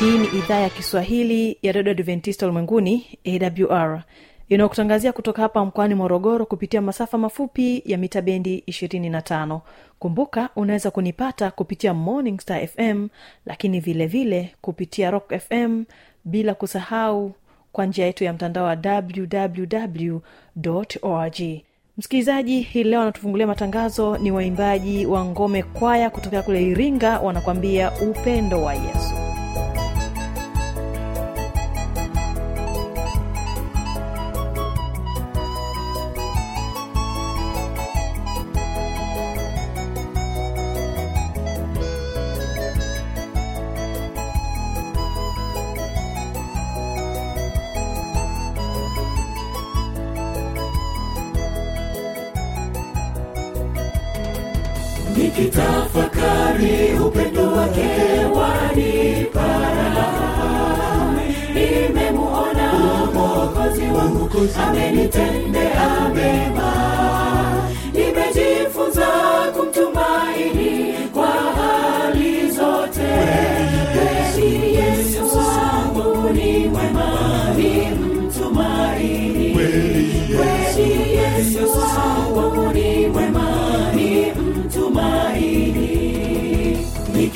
hii ni idhaa ya kiswahili ya redio adventista ulimwenguni awr inayokutangazia kutoka hapa mkoani morogoro kupitia masafa mafupi ya mita bendi 25 kumbuka unaweza kunipata kupitia morning star fm lakini vile vile kupitia rock fm bila kusahau kwa njia yetu ya mtandao wa www org. Msikilizaji hii leo anatufungulia matangazo ni waimbaji wa ngome kwaya kutokea kule iringa wanakwambia upendo wa yesu nikitafakari upendo wake wanipara nimemuona mwokozi wangu amenitendea mema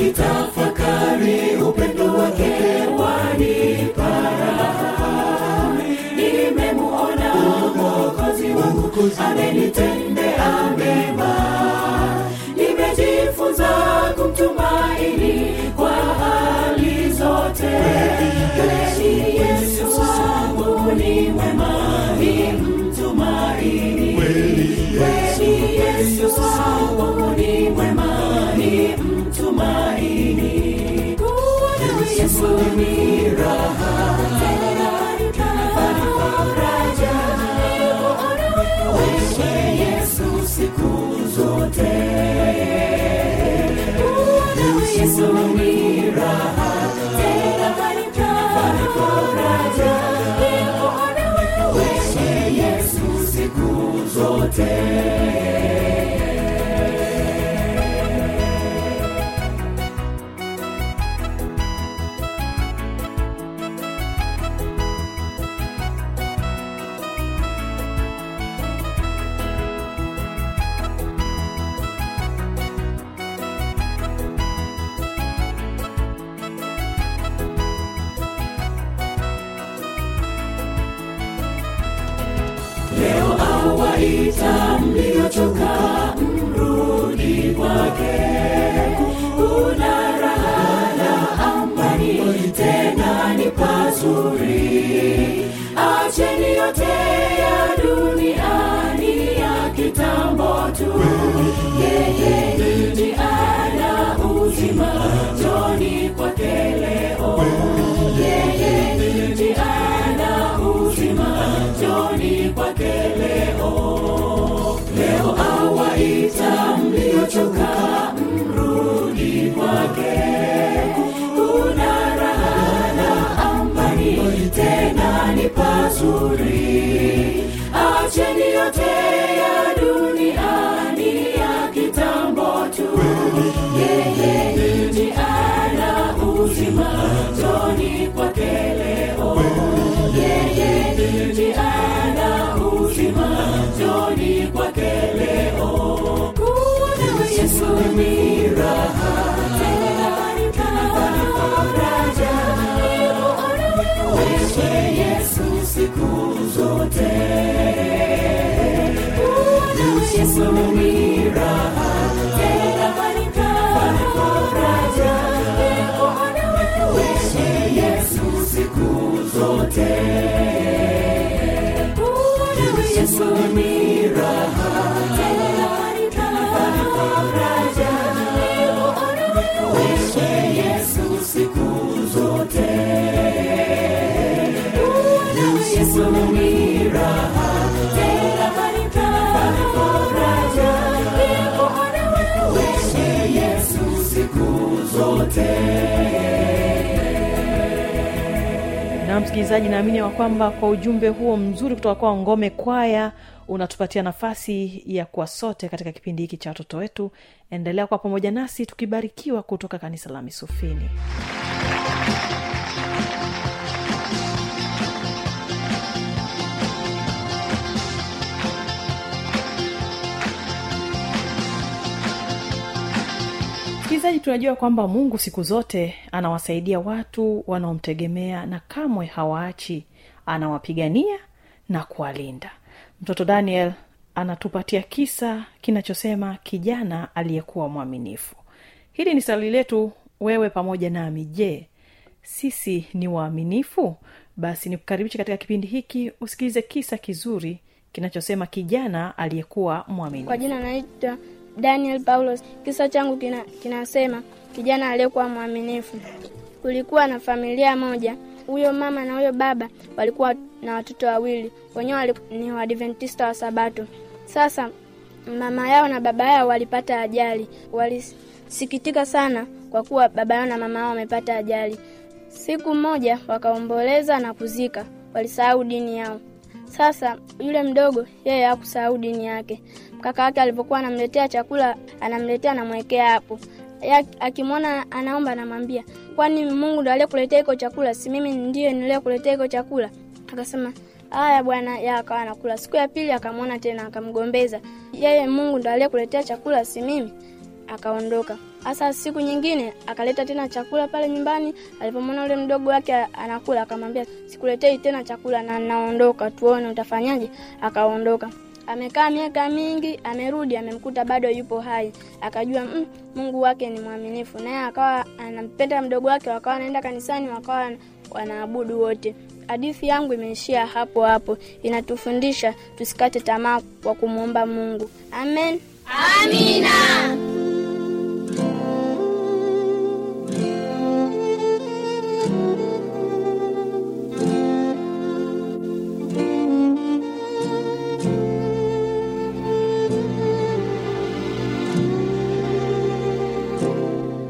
nikitafakari upendo wake wanipara nimemuona mwokozi wangu amenitende mema kuwa pazuri acheni yote ya duniani ya kitambo tu yeye ni ana uzima joni kwake leo yeye ni ana uzima joni kwake Yesu ni raha. Msikilizaji naamini ya kwamba kwa ujumbe huo mzuri kutoka kwa ngome kwaya unatupatia nafasi ya kuwa sote katika kipindi hiki cha watoto wetu. Endelea kwa pamoja nasi tukibarikiwa kutoka kanisa la misufini msikilizaji tunajua kwamba mungu siku zote anawasaidia watu wanaomtegemea na kamwe hawaachi. Anawapigania na kuwalinda. Mtoto daniel anatupatia kisa kinachosema kijana aliyekuwa mwaminifu. Hili ni swali letu wewe pamoja nami. Je sisi ni waaminifu? Basi nikukaribisha katika kipindi hiki usikilize kisa kizuri kinachosema kijana aliyekuwa mwaminifu. Kwa jina naitwa Daniel Paulos. Kisa changu kina, kinasema kijana aliyekuwa mwaminifu. Kulikuwa na familia moja, huyo mama na huyo baba walikuwa na watoto wawili, wenyewe ni Waadventista wa Sabato. Sasa mama yao na baba yao walipata ajali, walisikitika sana kwa kuwa baba yao na mama yao wamepata ajali. Siku moja wakaomboleza na kuzika, walisahau dini yao. Sasa yule mdogo yeye hakusahau dini yake. Kaka yake alipokuwa anamletea chakula, anamletea anamwekea hapo. Akimwona anaomba, anamwambia kwani Mungu ndo aliyekuletea iko chakula, si mimi ndiye niliyekuletea iko chakula? Akasema haya bwana, ya akawa anakula. Siku ya pili akamwona tena, akamgombeza yeye, Mungu ndo aliyekuletea chakula, si mimi akaondoka. Hasa siku nyingine akaleta tena chakula pale nyumbani. Alipomwona yule mdogo wake anakula, akamwambia sikuletei tena chakula na naondoka, tuone utafanyaje. Akaondoka. Amekaa miaka mingi, amerudi, amemkuta bado yupo hai. Akajua mm, Mungu wake ni mwaminifu, naye akawa anampenda mdogo wake, wakawa wanaenda kanisani, wakawa wanaabudu wote. Hadithi yangu imeishia hapo hapo, inatufundisha tusikate tamaa kwa kumwomba Mungu. Amen.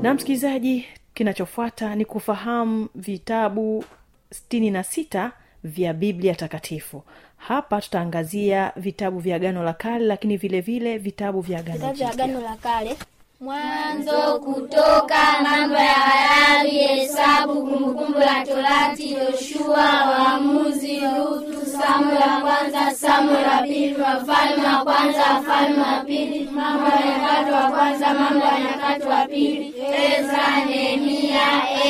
Na msikilizaji kinachofuata ni kufahamu vitabu sitini na sita vya biblia takatifu hapa tutaangazia vitabu vya agano la kale lakini vile vile vitabu vya agano la Kale. Mwanzo, Kutoka, Mambo ya Walawi, Hesabu, Kumbukumbu la Torati, Yoshua, Waamuzi, Ruthu, Samueli la kwanza, Samu la pili, Wafalme wa kwanza, Wafalme wa pili, Mambo ya Nyakati wa kwanza, Mambo ya Nyakati wa pili, Ezra, Nehemia,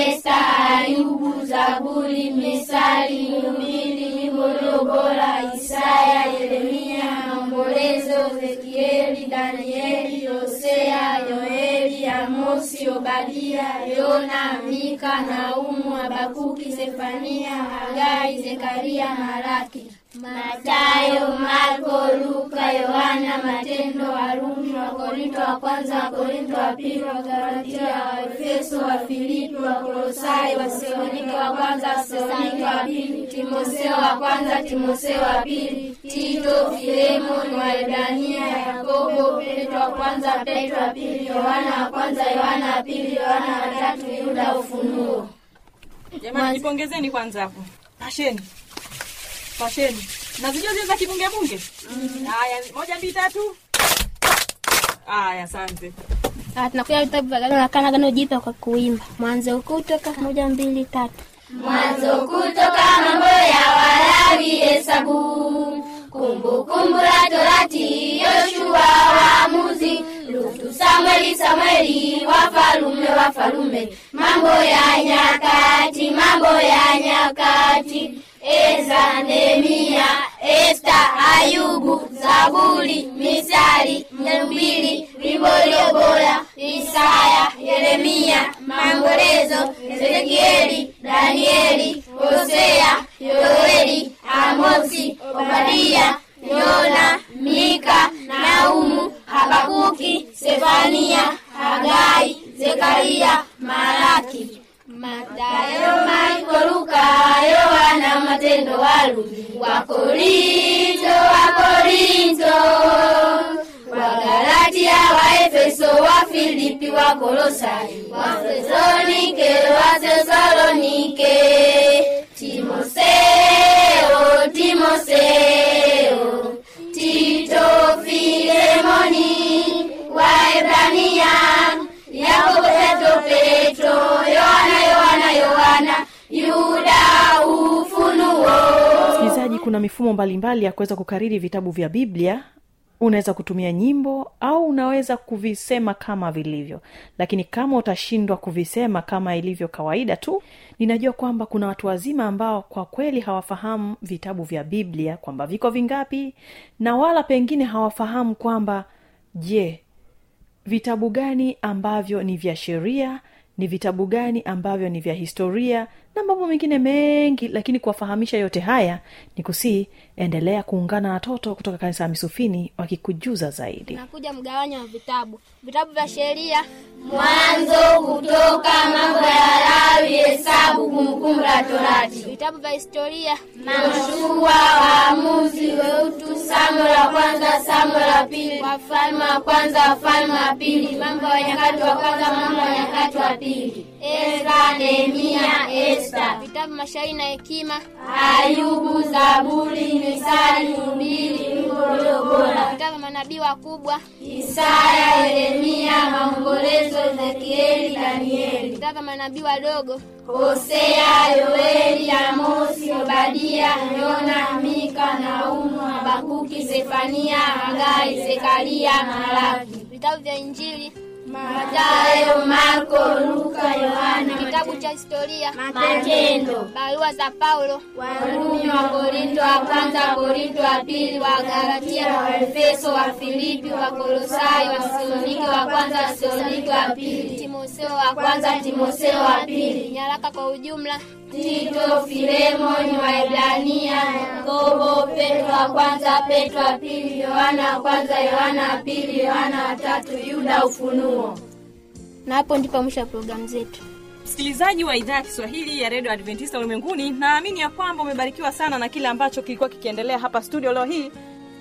Esta, Ayubu, Zaburi, Misali, Mhubiri, Nyimbo iliyo bora, Isaya, Yeremia, Maombolezo, Ezekieli, Danieli, Hosea, Yoeli, Amosi, Obadia, Yona, Mika, Naumu, Habakuki, Sefania, Hagai, Zekaria, Malaki. Matayo, Marko, Luka, Yohana, Matendo, Warumi, Wakorinto wa kwanza, Wakorinto wa pili, Wagalatia, Waefeso, Wafilipi, Wakolosai, Wathesalonike wa kwanza, Wathesalonike wa pili, Timotheo wa kwanza, Timotheo wa pili, Tito, Filemoni, Waebrania, Yakobo, Petro wa kwanza, Petro wa pili, Yohana wa kwanza, Yohana wa pili, Yohana wa tatu, Yuda, Ufunuo. jamani jipongezeni kwanza hapo pasheni pasheni. Nazijua zile za kibungebunge haya moja mbili tatu. Haya asante. Ah, tunakuja vitabu vya Agano la Kale Agano Jipya kwa kuimba. Mwanzo Kutoka moja mbili tatu. Mwanzo kutoka mambo ya Walawi, Hesabu, Kumbukumbu la Torati, Yoshua, Waamuzi, Lutu, Samweli, Samweli, Wafalume, Wafalume, Mambo ya Nyakati, Mambo ya Nyakati, Ezra, Nehemia, Esta, Ayubu, Zaburi, Misali, Mhubiri, bora, Isaya, Yeremia, Maombolezo, Ezekieli, Danieli, Hosea, Yoeli, Amosi, Obadia, Yona, Mika, Naumu, Habakuki, Sefania, Hagai, Zekaria, Malaki. Mathayo, Marko, Luka, Yohana, Matendo, Warumi, Wakorinto, Wakorinto, wa waefeso wafilipi wakolosai wathesalonike wathesalonike timoseo timoseo kuna mifumo mbalimbali ya kuweza kukariri vitabu vya biblia unaweza kutumia nyimbo au unaweza kuvisema kama vilivyo. Lakini kama utashindwa kuvisema kama ilivyo kawaida tu ninajua kwamba kuna watu wazima ambao kwa kweli hawafahamu vitabu vya biblia kwamba viko vingapi na wala pengine hawafahamu kwamba je vitabu gani ambavyo ni vya sheria ni vitabu gani ambavyo ni vya historia na mambo mengine mengi lakini kuwafahamisha yote haya ni kusii endelea kuungana na watoto kutoka kanisa ya misufini wakikujuza zaidi. Nakuja mgawanyo wa vitabu. Vitabu vya sheria. Mwanzo kutoka mambo ya lawi hesabu kumbukumbu la torati vitabu vya historia. Mashua waamuzi weutu samo la kwanza samo la pili. Wafalme wa kwanza wafalme wa pili. Mambo ya nyakati wa kwanza mambo ya nyakati wa pili. Ezra nehemia esta. Vitabu mashairi na hekima. Ayubu zaburi misali hubiri wimbo vitabu manabii wakubwa. Isaya yeremia maombolezo ezekieli danieli. Vitabu manabii wadogo. Hosea yoeli amosi obadia yona mika naumu habakuki sefania hagai zekaria malaki. Vitabu vya injili matayo marko luka yohana. Kitabu cha historia matendo. Barua za paulo. Warumi wa korinto wa kwanza korinto wa pili wa galatia wa efeso wa filipi wa kolosai wa tesalonike wa kwanza tesalonike wa pili. Timotheo wa kwanza timotheo wa pili. Nyaraka kwa ujumla tito filemoni Waebrania, yakobo petro wa kwanza petro wa pili yohana wa kwanza yohana wa pili yohana wa tatu yuda ufunuo. Na hapo ndipo mwisho wa programu zetu. Msikilizaji wa idhaa ya kiswahili ya redio adventista ulimwenguni naamini ya kwamba umebarikiwa sana na kile ambacho kilikuwa kikiendelea hapa studio leo hii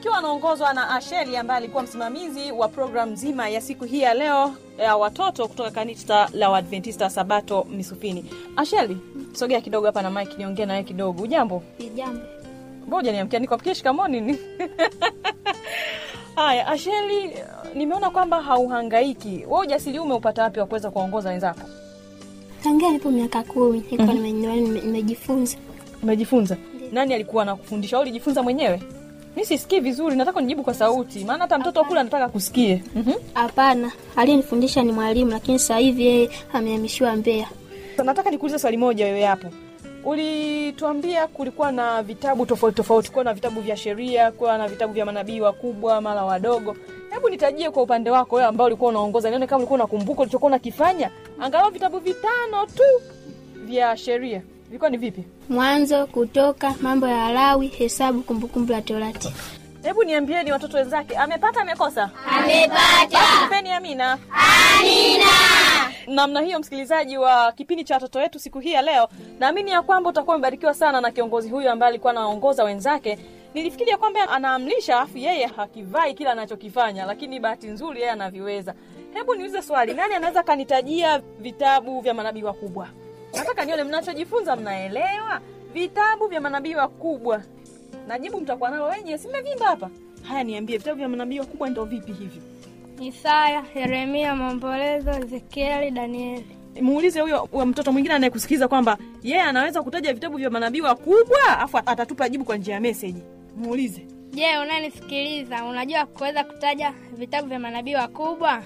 ikiwa anaongozwa na asheli ambaye alikuwa msimamizi wa programu nzima ya siku hii ya leo ya watoto kutoka kanisa la Waadventista sabato misufini. Asheli sogea kidogo hapa na mike niongee nawe kidogo. Ujambo? Jambo moja niamkia nikuapikia shikamoo nini haya asheli nimeona kwamba hauhangaiki. We ujasiri umeupata wapi wa kuweza kuwaongoza wenzako? Tangia nipo miaka kumi nime- nime- nimejifunza. Umejifunza? Nani alikuwa anakufundisha? Au ulijifunza mwenyewe mi sisikii vizuri nataka unijibu kwa sauti. Maana hata mtoto kule anataka kusikie mm-hmm. hapana aliyenifundisha ni mwalimu lakini sasa hivi yeye amehamishiwa mbea nataka nikuulize swali moja wewe hapo. Ulituambia kulikuwa na vitabu tofauti tofauti kuwa na vitabu vya sheria kuwa na vitabu vya manabii wakubwa mara wadogo. Hebu nitajie kwa upande wako wewe ambao ulikuwa unaongoza nione kama ulikuwa unakumbuka ulichokuwa unakifanya. Angalau vitabu vitano tu vya sheria vilikuwa ni vipi? Mwanzo kutoka mambo ya Walawi, hesabu kumbukumbu la torati. Hebu niambieni watoto wenzake amepata amekosa? Amepata. Tupeni amina. amina. Namna hiyo msikilizaji wa kipindi cha watoto wetu siku hii ya leo naamini ya kwamba utakuwa umebarikiwa sana na kiongozi huyu ambaye alikuwa anaongoza wenzake. Nilifikiria kwamba anaamlisha afu yeye hakivai kila anachokifanya lakini bahati nzuri yeye anaviweza. Hebu niulize swali nani anaweza kanitajia vitabu vya manabii wakubwa nataka nione mnachojifunza mnaelewa? Vitabu vya manabii wakubwa. Najibu mtakuwa nalo wenyewe simevimba hapa? Haya niambie vitabu vya manabii wakubwa ndo vipi hivyo isaya yeremia maombolezo ezekieli danieli. Muulize huyo mtoto mwingine anayekusikiliza kwamba yeye anaweza kutaja vitabu vya manabii wakubwa afu atatupa jibu kwa njia ya meseji. Muulize. Je unayenisikiliza unajua kuweza kutaja vitabu vya manabii wakubwa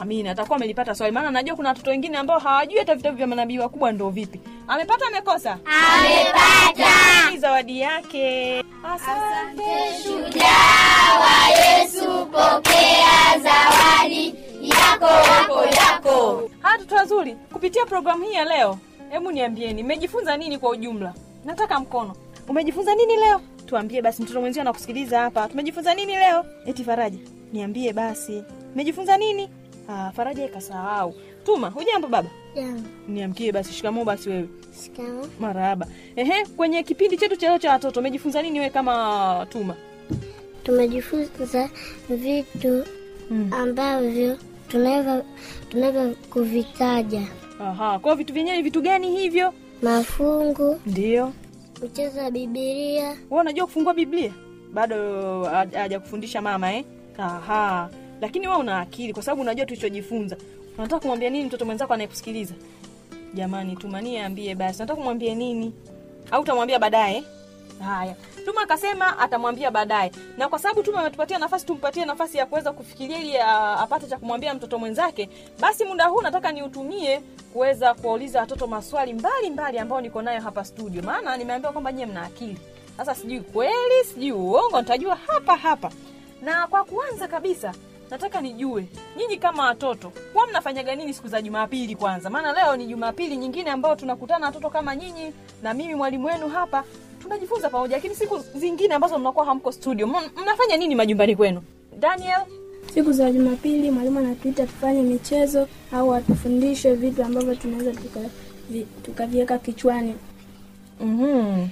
amina atakuwa amelipata swali. Maana najua kuna watoto wengine ambao hawajui hata vitabu vya manabii wakubwa ndo vipi. Amepata amekosa? Amepata. Ni zawadi yake. Asante shujaa wa yesu pokea zawadi yako yako yako. Haya toto wazuri kupitia programu hii ya leo hebu niambieni mmejifunza nini kwa ujumla? Nataka mkono. Umejifunza nini leo? Tuambie basi mtoto mwenzio anakusikiliza hapa. Tumejifunza nini leo? Eti faraja niambie basi. Mmejifunza nini ah, faraja ikasahau. Tuma hujambo baba? Niamkie basi shikamoo basi wewe. Marahaba. Ehe kwenye kipindi chetu cha leo cha watoto umejifunza nini wewe kama tuma? Tumejifunza vitu ambavyo tunaweza tunaweza kuvitaja: aha kwao vitu vyenyewe ni vitu gani hivyo? Mafungu, ndio. Kucheza Bibilia, wewe unajua kufungua biblia? Bado ha- hajakufundisha mama eh? aha lakini wewe una akili kwa sababu unajua tulichojifunza. Unataka kumwambia nini mtoto mwenzako anayekusikiliza? Jamani tumanie ambie basi. Nataka kumwambia nini? Au utamwambia baadaye? Haya. Tuma akasema atamwambia baadaye. Na kwa sababu tuma ametupatia nafasi tumpatie nafasi ya kuweza kufikiria ili apate cha kumwambia mtoto mwenzake basi muda huu nataka niutumie kuweza kuwauliza watoto maswali mbalimbali mbali ambayo niko nayo hapa studio. Maana nimeambiwa kwamba nyie mna akili. Sasa sijui kweli sijui uongo nitajua hapa hapa. Na kwa kuanza kabisa nataka nijue nyinyi kama watoto huwa mnafanyaga nini siku za jumapili kwanza? Maana leo ni jumapili nyingine ambayo tunakutana watoto kama nyinyi na mimi mwalimu wenu hapa. Tunajifunza pamoja lakini siku zingine ambazo mnakuwa hamko studio m- mnafanya nini majumbani kwenu? Daniel? Siku za Jumapili mwalimu anatuita tufanye michezo au atufundishe vitu ambavyo tunaweza tuka- vi- tukaviweka kichwani. mm-hmm.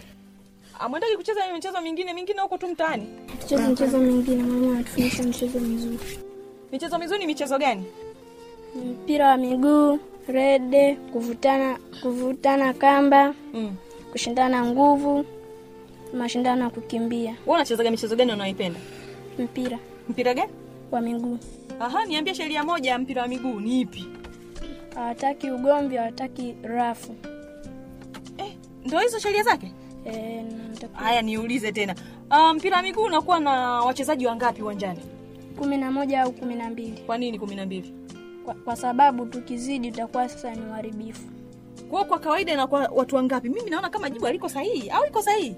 Amwendaji kucheza michezo mingine mingine huko tu mtaani? Tucheze michezo mingine, mwalimu anatufundisha michezo mizuri, michezo mizuri ni michezo gani? Mpira wa miguu, rede, kuvutana kuvutana kamba, mm. kushindana nguvu, mashindano ya kukimbia, wewe unachezaga michezo gani unaoipenda mpira. Mpira gani? Wa miguu. aha niambie sheria moja ya mpira wa miguu ni ipi? Hawataki ugomvi, hawataki rafu. eh, ndo hizo sheria zake? E, haya niulize tena. Uh, mpira wa miguu unakuwa na wachezaji wangapi uwanjani kumi na moja au kumi na mbili. Kwa nini kumi na mbili? Kwa, kwa sababu tukizidi tutakuwa sasa ni uharibifu. Kwa kwa kawaida inakuwa watu wangapi? Mimi naona kama jibu aliko sahihi. Au iko sahihi?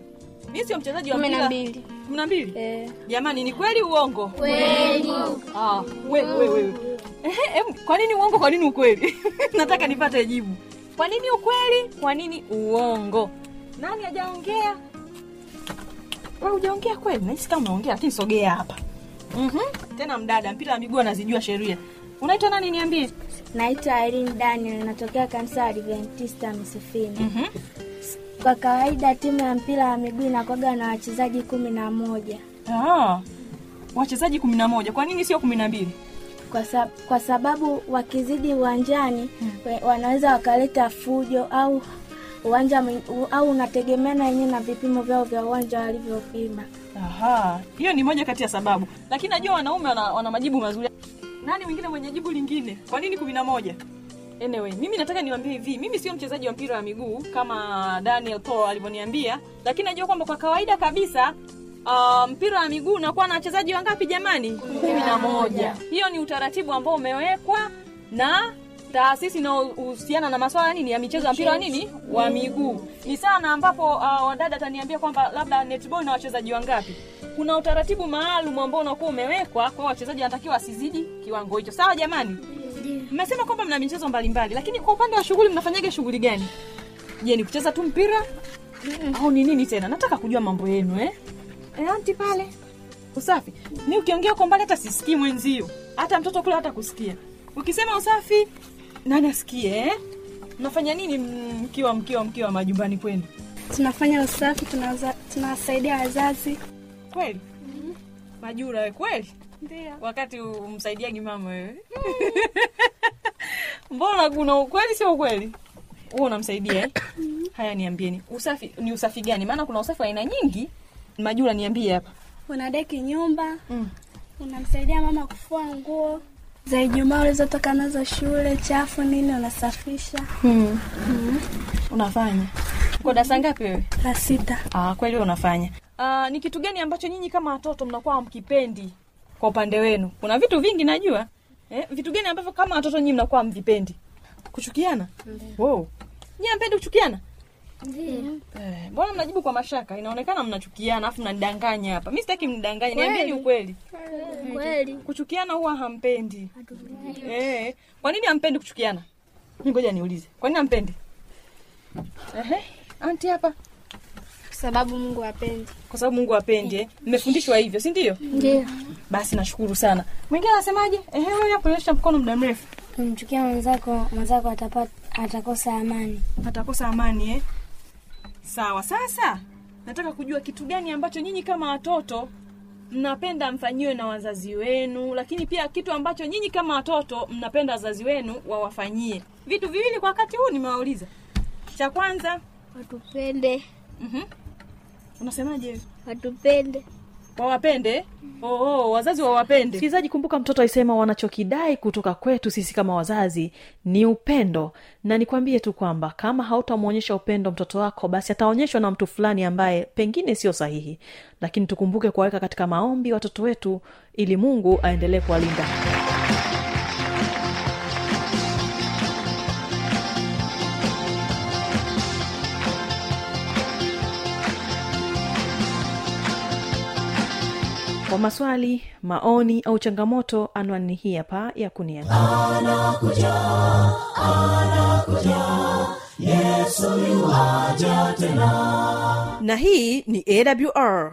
Mimi sio mchezaji wa kumi na mpira mbili. Kumi na mbili? E, jamani ni kweli uongo? Kweli. Ah, we, we, we. Eh, kwa nini uongo kwa nini ukweli? Nataka nipate jibu. Kwa nini ukweli kwa nini uongo? Nani hajaongea? Wewe hujaongea kweli? Nahisi kama unaongea lakini sogea hapa mm-hmm. tena mdada mpira wa miguu anazijua sheria unaitwa nani niambie naitwa Irene Daniel, natokea kanisa la Adventista Msifini. mm-hmm. Kwa kawaida timu ya mpira wa miguu inakuwaga na wachezaji kumi na moja ah, wachezaji kumi na moja kwa nini sio kumi na mbili kwa, sab kwa sababu wakizidi uwanjani hmm. wanaweza wakaleta fujo au uwanja au unategemeana yenyewe na vipimo vyao vya uwanja walivyopima. Aha, hiyo ni moja kati ya sababu, lakini najua wanaume wana, wana majibu mazuri. Nani mwingine mwenye jibu lingine? Kwa nini kumi na moja? Anyway, mimi nataka niwaambie hivi, mimi sio mchezaji wa mpira wa miguu kama Daniel Paul alivyoniambia, lakini najua kwamba kwa kawaida kabisa uh, mpira wa miguu unakuwa na wachezaji wangapi jamani? kumi na moja. Hiyo ni utaratibu ambao umewekwa na taasisi inayohusiana na maswala nini ya michezo ya mpira wa nini wa miguu. Ni sana ambapo uh, wadada ataniambia kwamba labda netball na wachezaji wangapi. Kuna utaratibu maalum ambao unakuwa umewekwa kwa wachezaji wanatakiwa wasizidi kiwango hicho. Sawa jamani? Mmesema kwamba mna michezo mbalimbali, lakini kwa upande wa shughuli mnafanyaga shughuli gani? Je, ni kucheza tu mpira au ni nini tena? Nataka kujua mambo yenu eh. Eh, anti pale usafi. Ni ukiongea kwa mbali hata sisikii mwenzio, hata mtoto kule hata kusikia. Ukisema usafi nani asikie eh? Mnafanya nini mkiwa mkiwa mkiwa majumbani kwenu? Tunafanya usafi, tunawasaidia wazazi. Kweli Majura we kweli, Ndio. wakati umsaidiagi mama wewe mbona kuna ukweli sio ukweli huo unamsaidia eh? haya niambieni usafi ni usafi gani maana kuna usafi wa aina nyingi majura niambie hapa Unadeki nyumba, mm. unamsaidia mama kufua nguo za Ijumaa ulizotoka nazo shule, chafu nini, unasafisha. mm. unafanya uko darasa ngapi wewe La sita, Ah, kweli unafanya. Ah, ni kitu gani ambacho nyinyi kama watoto mnakuwa hamkipendi kwa upande wenu? Kuna vitu vingi najua. Eh, vitu gani ambavyo kama watoto nyinyi mnakuwa hamvipendi? Kuchukiana? Wow. Nyinyi hampendi kuchukiana? Eh, mbona mnajibu kwa mashaka? Inaonekana mnachukiana afu mnanidanganya hapa. Mimi sitaki mnidanganye, niambieni ukweli. kweli Kuchukiana huwa hampendi. Eh, kwa nini hampendi kuchukiana? Mimi ngoja niulize. Kwa nini hampendi? Ehe, anti hapa. sababu Mungu hapendi. kwa sababu Mungu hapendi, eh. Mmefundishwa hivyo, si ndio? Ndio. Basi nashukuru sana. Mwingine anasemaje? Ehe, wewe hapo nyosha mkono muda mrefu. Kumchukia mwenzako, mwenzako atapata atakosa amani. Atakosa amani eh? Sawa. Sasa nataka kujua kitu gani ambacho nyinyi kama watoto mnapenda mfanyiwe na wazazi wenu lakini pia kitu ambacho nyinyi kama watoto mnapenda wazazi wenu wawafanyie. Vitu viwili kwa wakati huu nimewauliza. Cha kwanza watupende. Mm unasemaje? Watupende wawapende? Oh, oh, wazazi wawapende. Msikilizaji kumbuka mtoto aisema wanachokidai kutoka kwetu sisi kama wazazi ni upendo. Na nikwambie tu kwamba kama hautamwonyesha upendo mtoto wako basi ataonyeshwa na mtu fulani ambaye pengine sio sahihi. Lakini tukumbuke kuwaweka katika maombi watoto wetu ili mungu aendelee kuwalinda kwa maswali maoni au changamoto anwani hii hapa ya tena. Na hii ni awr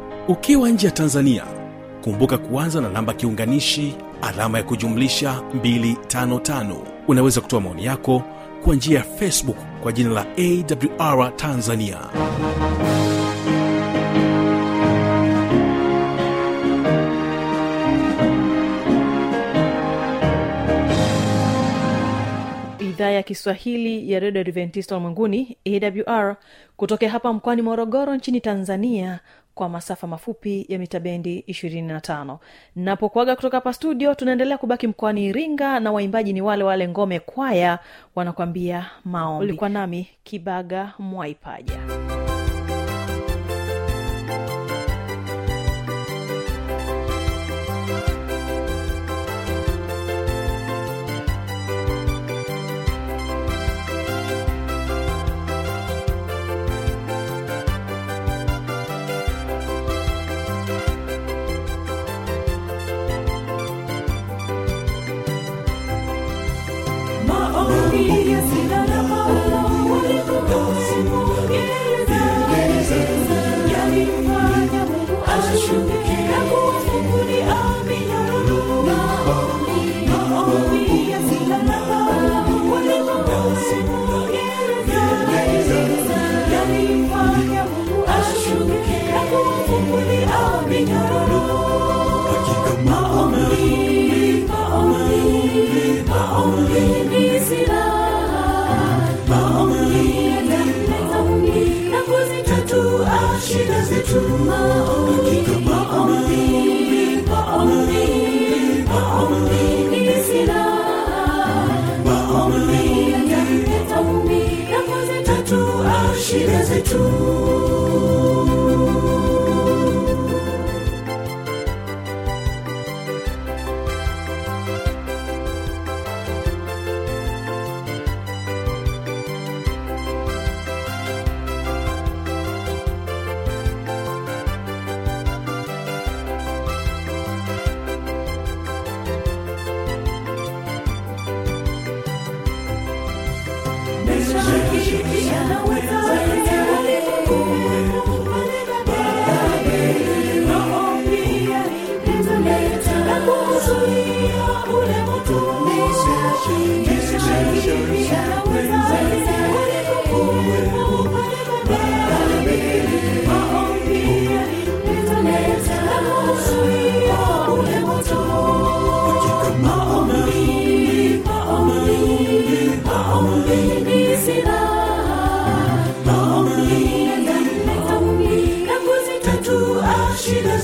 ukiwa nje ya tanzania kumbuka kuanza na namba kiunganishi alama ya kujumlisha 255 unaweza kutoa maoni yako kwa njia ya facebook kwa jina la awr tanzania. Idhaa ya kiswahili ya redio adventista ulimwenguni awr kutokea hapa mkoani morogoro nchini tanzania kwa masafa mafupi ya mita bendi 25 napokuaga kutoka hapa studio tunaendelea kubaki mkoani iringa na waimbaji ni wale wale ngome kwaya wanakwambia maombi. Ulikuwa nami kibaga mwaipaja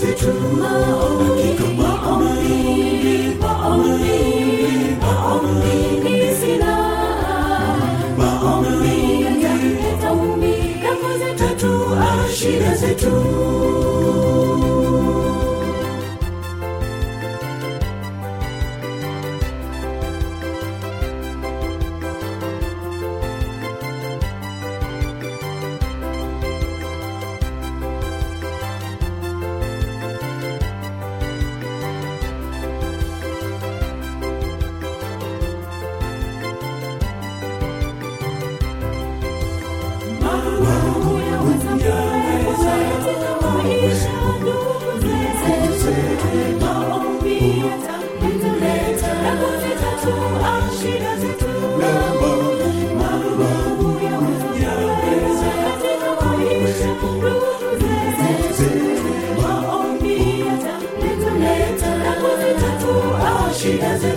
shida zetu maombi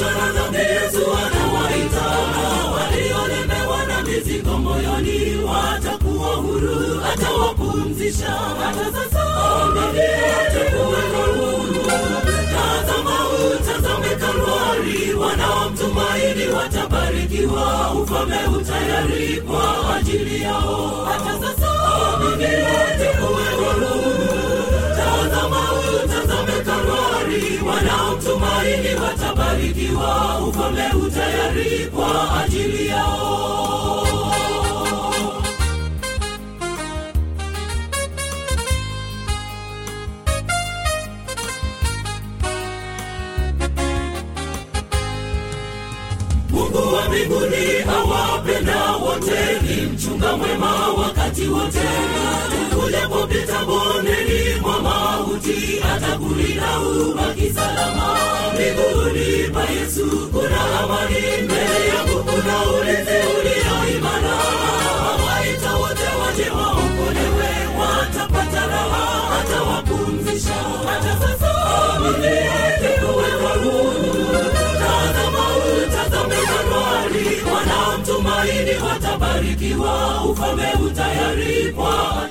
waliochochana dhambi yesu anawaita waliolemewa na mizigo moyoni watakuwa huru atawapumzisha. Hata sasa wanaomtumaini watabarikiwa. Ufalme utayari kwa ajili yao. Tazama utazame kalwari. Wanaomtumaini watabarikiwa ufalme utayari kwa ajili yao. Mungu wa mbinguni awapenda wote ni mchunga mwema wakati wote. Ulipopita bondeni mwa mauti atakulinda ubaki salama mbinguni pa yesu kuna amani mbele yangu kuna ulinzi ulio imara. Awaita wote waje waokolewe watapata raha atawapumzisha hata sasa aminiete kuwekwa tazama utazame Januari, wanamtumaini watabarikiwa, ufalme utayari kwa